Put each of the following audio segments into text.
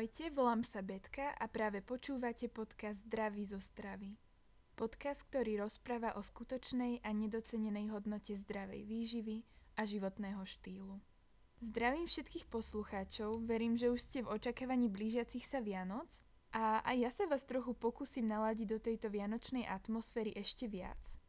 Ahojte, volám sa Betka a práve počúvate podcast Zdraví zo stravy. Podcast, ktorý rozpráva o skutočnej a nedocenenej hodnote zdravej výživy a životného štýlu. Zdravím všetkých poslucháčov, verím, že už ste v očakávaní blížiacich sa Vianoc a aj ja sa vás trochu pokúsim naladiť do tejto vianočnej atmosféry ešte viac.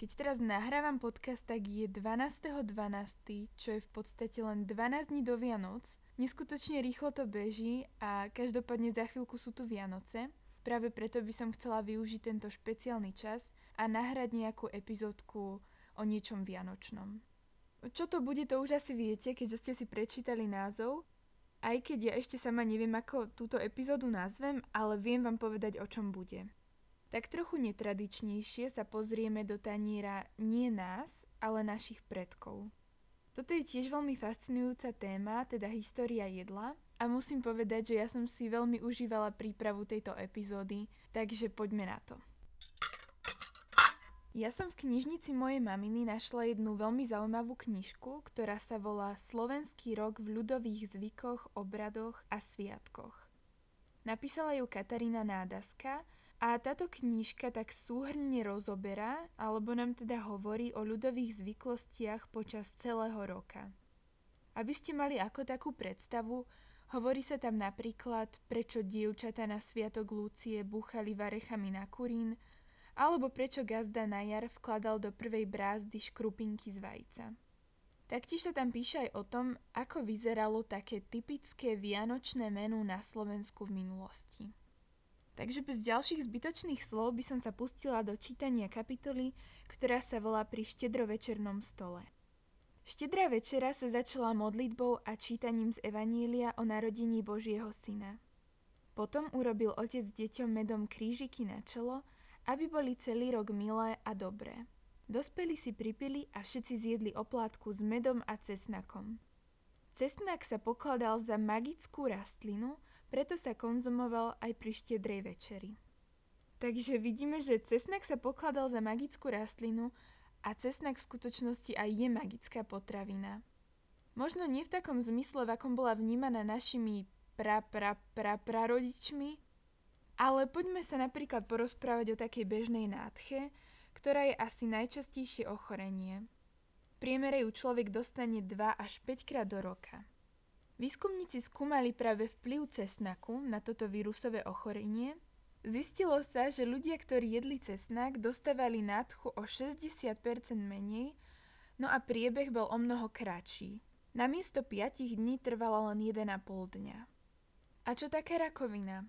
Keď teraz nahrávam podcast, tak je 12.12., .12., čo je v podstate len 12 dní do Vianoc. Neskutočne rýchlo to beží a každopádne za chvíľku sú tu Vianoce. Práve preto by som chcela využiť tento špeciálny čas a nahrať nejakú epizódku o niečom vianočnom. Čo to bude, to už asi viete, keďže ste si prečítali názov. Aj keď ja ešte sama neviem, ako túto epizódu nazvem, ale viem vám povedať, o čom bude. Tak trochu netradičnejšie sa pozrieme do taniera nie nás, ale našich predkov. Toto je tiež veľmi fascinujúca téma, teda história jedla a musím povedať, že ja som si veľmi užívala prípravu tejto epizódy, takže poďme na to. Ja som v knižnici mojej maminy našla jednu veľmi zaujímavú knižku, ktorá sa volá Slovenský rok v ľudových zvykoch, obradoch a sviatkoch. Napísala ju Katarína Nádaska a táto knižka tak súhrne rozoberá, alebo nám teda hovorí o ľudových zvyklostiach počas celého roka. Aby ste mali ako takú predstavu, Hovorí sa tam napríklad, prečo dievčata na sviatok Lúcie búchali varechami na kurín, alebo prečo gazda na jar vkladal do prvej brázdy škrupinky z vajca. Taktiež sa tam píše aj o tom, ako vyzeralo také typické vianočné menu na Slovensku v minulosti. Takže bez ďalších zbytočných slov by som sa pustila do čítania kapitoly, ktorá sa volá pri štedrovečernom stole. Štedrá večera sa začala modlitbou a čítaním z Evanília o narodení Božieho syna. Potom urobil otec deťom medom krížiky na čelo, aby boli celý rok milé a dobré. Dospeli si pripili a všetci zjedli oplátku s medom a cesnakom. Cesnak sa pokladal za magickú rastlinu, preto sa konzumoval aj pri štedrej večeri. Takže vidíme, že cesnak sa pokladal za magickú rastlinu a cesnak v skutočnosti aj je magická potravina. Možno nie v takom zmysle, v akom bola vnímaná našimi pra, pra, pra, prarodičmi, ale poďme sa napríklad porozprávať o takej bežnej nádche, ktorá je asi najčastejšie ochorenie. V priemere ju človek dostane 2 až 5 krát do roka. Výskumníci skúmali práve vplyv cesnaku na toto vírusové ochorenie Zistilo sa, že ľudia, ktorí jedli cesnak, dostávali nádchu o 60% menej, no a priebeh bol o mnoho kratší. Namiesto 5 dní trvala len 1,5 dňa. A čo taká rakovina?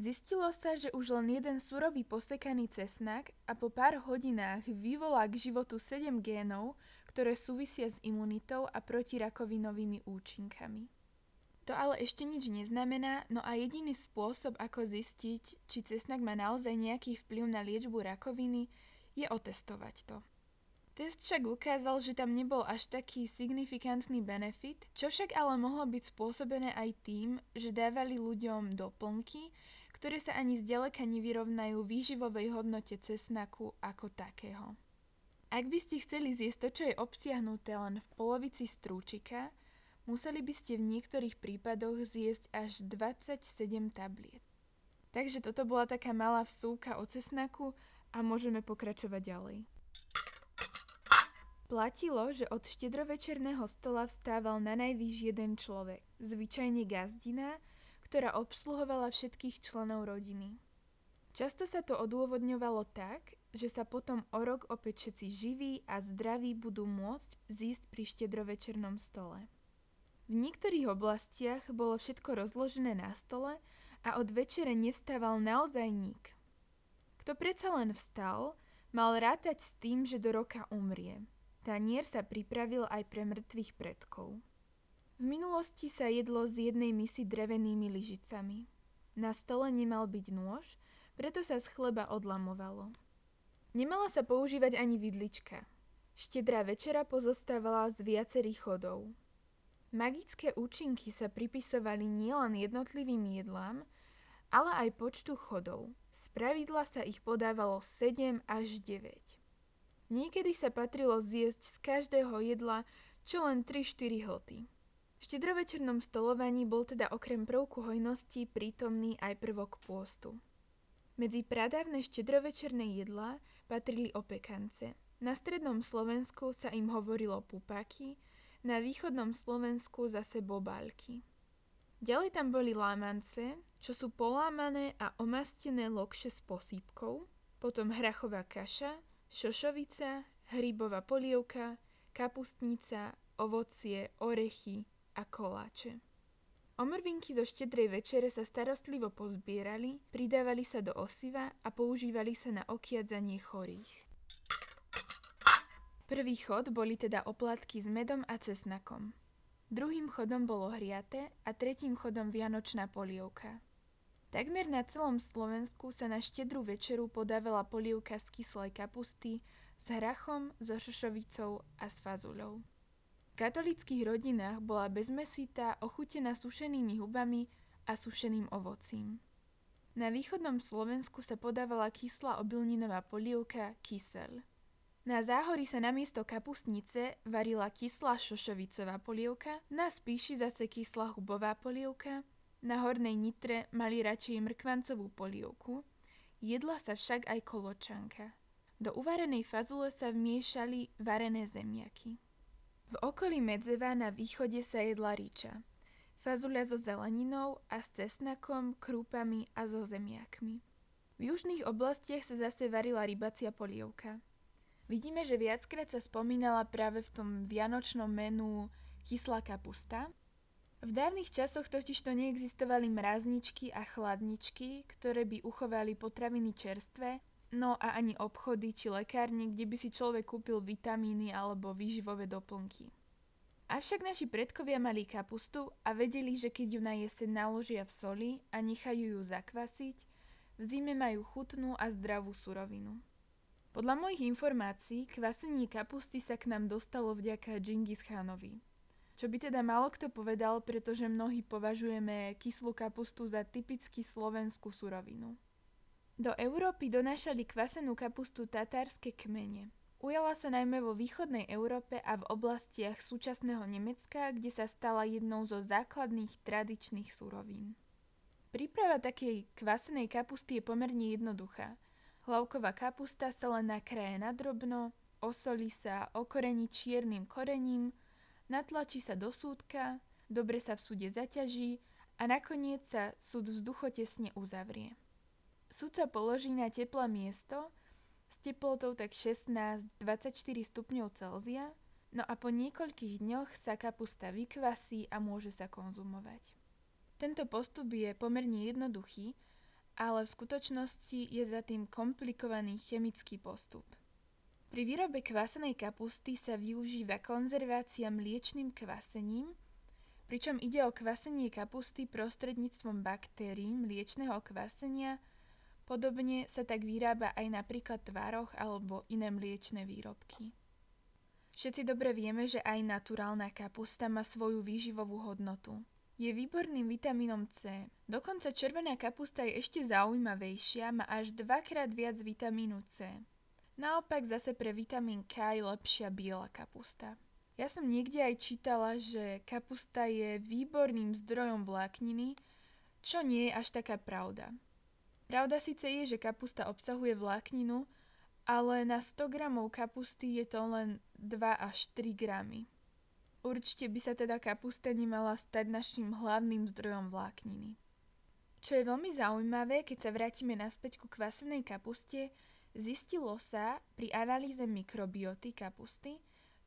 Zistilo sa, že už len jeden surový posekaný cesnak a po pár hodinách vyvolá k životu 7 génov, ktoré súvisia s imunitou a protirakovinovými účinkami. To ale ešte nič neznamená, no a jediný spôsob, ako zistiť, či cesnak má naozaj nejaký vplyv na liečbu rakoviny, je otestovať to. Test však ukázal, že tam nebol až taký signifikantný benefit, čo však ale mohlo byť spôsobené aj tým, že dávali ľuďom doplnky, ktoré sa ani zďaleka nevyrovnajú výživovej hodnote cesnaku ako takého. Ak by ste chceli zjesť to, čo je obsiahnuté len v polovici strúčika, museli by ste v niektorých prípadoch zjesť až 27 tabliet. Takže toto bola taká malá vsúka o cesnaku a môžeme pokračovať ďalej. Platilo, že od štedrovečerného stola vstával na najvýš jeden človek, zvyčajne gazdina, ktorá obsluhovala všetkých členov rodiny. Často sa to odôvodňovalo tak, že sa potom o rok opäť všetci živí a zdraví budú môcť zísť pri štedrovečernom stole. V niektorých oblastiach bolo všetko rozložené na stole a od večere nevstával naozaj nik. Kto predsa len vstal, mal rátať s tým, že do roka umrie. Tanier sa pripravil aj pre mŕtvych predkov. V minulosti sa jedlo z jednej misy drevenými lyžicami. Na stole nemal byť nôž, preto sa z chleba odlamovalo. Nemala sa používať ani vidlička. Štedrá večera pozostávala z viacerých chodov. Magické účinky sa pripisovali nielen jednotlivým jedlám, ale aj počtu chodov. Z pravidla sa ich podávalo 7 až 9. Niekedy sa patrilo zjesť z každého jedla čo len 3-4 hoty. štedrovečernom stolovaní bol teda okrem prvku hojnosti prítomný aj prvok pôstu. Medzi pradávne štedrovečerné jedlá patrili opekance. Na strednom Slovensku sa im hovorilo pupáky, na východnom Slovensku zase bobálky. Ďalej tam boli lámance, čo sú polámané a omastené lokše s posýpkou, potom hrachová kaša, šošovica, hrybová polievka, kapustnica, ovocie, orechy a koláče. Omrvinky zo štedrej večere sa starostlivo pozbierali, pridávali sa do osiva a používali sa na okiadzanie chorých. Prvý chod boli teda oplatky s medom a cesnakom. Druhým chodom bolo hriate a tretím chodom vianočná polievka. Takmer na celom Slovensku sa na štedrú večeru podávala polievka z kyslej kapusty s hrachom, so šošovicou a s fazuľou katolických rodinách bola bezmesitá ochutená sušenými hubami a sušeným ovocím. Na východnom Slovensku sa podávala kyslá obilninová polievka kysel. Na záhori sa namiesto kapustnice varila kyslá šošovicová polievka, na spíši zase kyslá hubová polievka, na hornej nitre mali radšej mrkvancovú polievku, jedla sa však aj koločanka. Do uvarenej fazule sa vmiešali varené zemiaky. V okolí Medzeva na východe sa jedla ríča. Fazuľa so zeleninou a s cesnakom, krúpami a so zemiakmi. V južných oblastiach sa zase varila rybacia polievka. Vidíme, že viackrát sa spomínala práve v tom vianočnom menu kyslá kapusta. V dávnych časoch totiž to neexistovali mrazničky a chladničky, ktoré by uchovali potraviny čerstvé No a ani obchody či lekárne, kde by si človek kúpil vitamíny alebo výživové doplnky. Avšak naši predkovia mali kapustu a vedeli, že keď ju na jeseň naložia v soli a nechajú ju zakvasiť, v zime majú chutnú a zdravú surovinu. Podľa mojich informácií kvasenie kapusty sa k nám dostalo vďaka Džingis Khanovi. Čo by teda málo kto povedal, pretože mnohí považujeme kyslú kapustu za typicky slovenskú surovinu. Do Európy donášali kvasenú kapustu tatárske kmene. Ujala sa najmä vo východnej Európe a v oblastiach súčasného Nemecka, kde sa stala jednou zo základných tradičných surovín. Príprava takej kvasenej kapusty je pomerne jednoduchá. Hlavková kapusta sa len nakráje na drobno, osolí sa, okorení čiernym korením, natlačí sa do súdka, dobre sa v súde zaťaží a nakoniec sa súd vzduchotesne uzavrie. Sudca položí na teplé miesto s teplotou tak 16-24 stupňov Celzia, no a po niekoľkých dňoch sa kapusta vykvasí a môže sa konzumovať. Tento postup je pomerne jednoduchý, ale v skutočnosti je za tým komplikovaný chemický postup. Pri výrobe kvasenej kapusty sa využíva konzervácia mliečným kvasením, pričom ide o kvasenie kapusty prostredníctvom baktérií mliečného kvasenia Podobne sa tak vyrába aj napríklad tvároch alebo iné mliečne výrobky. Všetci dobre vieme, že aj naturálna kapusta má svoju výživovú hodnotu. Je výborným vitamínom C. Dokonca červená kapusta je ešte zaujímavejšia, má až dvakrát viac vitamínu C. Naopak zase pre vitamín K je lepšia biela kapusta. Ja som niekde aj čítala, že kapusta je výborným zdrojom vlákniny, čo nie je až taká pravda. Pravda síce je, že kapusta obsahuje vlákninu, ale na 100 gramov kapusty je to len 2 až 3 gramy. Určite by sa teda kapusta nemala stať našim hlavným zdrojom vlákniny. Čo je veľmi zaujímavé, keď sa vrátime naspäť ku kvasenej kapuste, zistilo sa pri analýze mikrobioty kapusty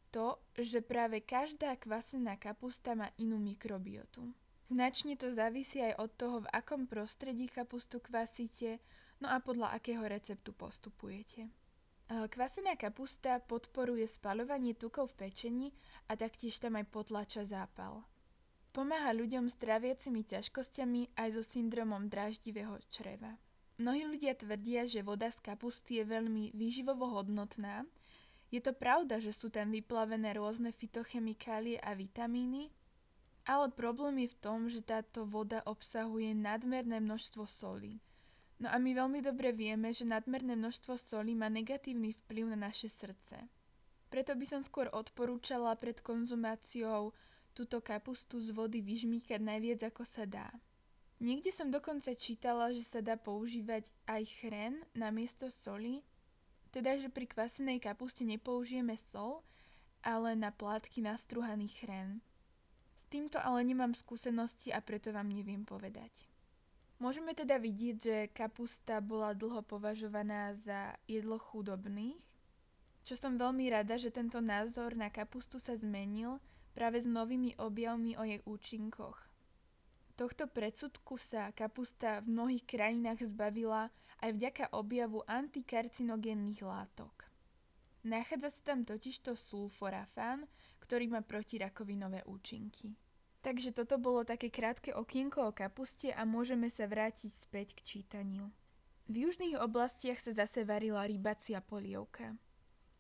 to, že práve každá kvasená kapusta má inú mikrobiotu. Značne to závisí aj od toho, v akom prostredí kapustu kvasíte, no a podľa akého receptu postupujete. Kvasená kapusta podporuje spalovanie tukov v pečení a taktiež tam aj potlača zápal. Pomáha ľuďom s tráviacimi ťažkosťami aj so syndromom dráždivého čreva. Mnohí ľudia tvrdia, že voda z kapusty je veľmi výživovo hodnotná. Je to pravda, že sú tam vyplavené rôzne fitochemikálie a vitamíny, ale problém je v tom, že táto voda obsahuje nadmerné množstvo soli. No a my veľmi dobre vieme, že nadmerné množstvo soli má negatívny vplyv na naše srdce. Preto by som skôr odporúčala pred konzumáciou túto kapustu z vody vyžmýkať najviac ako sa dá. Niekde som dokonca čítala, že sa dá používať aj chren na miesto soli, teda že pri kvasenej kapuste nepoužijeme sol, ale na plátky nastruhaný chren. Týmto ale nemám skúsenosti a preto vám neviem povedať. Môžeme teda vidieť, že kapusta bola dlho považovaná za jedlo chudobných, čo som veľmi rada, že tento názor na kapustu sa zmenil práve s novými objavmi o jej účinkoch. Tohto predsudku sa kapusta v mnohých krajinách zbavila aj vďaka objavu antikarcinogénnych látok. Nachádza sa tam totižto sulforafán, ktorý má protirakovinové účinky. Takže toto bolo také krátke okienko o kapuste a môžeme sa vrátiť späť k čítaniu. V južných oblastiach sa zase varila rybacia polievka.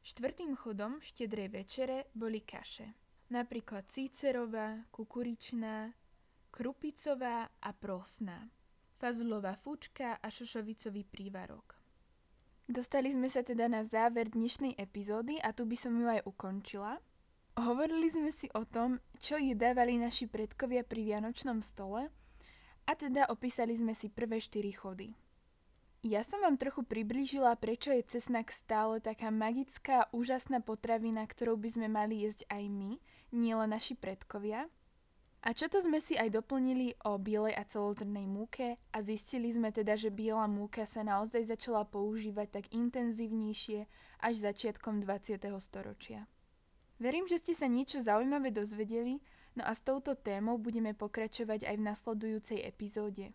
Štvrtým chodom štedrej večere boli kaše. Napríklad cícerová, kukuričná, krupicová a prosná, fazulová fučka a šošovicový prívarok. Dostali sme sa teda na záver dnešnej epizódy a tu by som ju aj ukončila. Hovorili sme si o tom, čo jedávali naši predkovia pri Vianočnom stole a teda opísali sme si prvé štyri chody. Ja som vám trochu priblížila, prečo je cesnak stále taká magická, úžasná potravina, ktorou by sme mali jesť aj my, nielen naši predkovia – a čo to sme si aj doplnili o bielej a celozrnej múke a zistili sme teda, že biela múka sa naozaj začala používať tak intenzívnejšie až začiatkom 20. storočia. Verím, že ste sa niečo zaujímavé dozvedeli, no a s touto témou budeme pokračovať aj v nasledujúcej epizóde.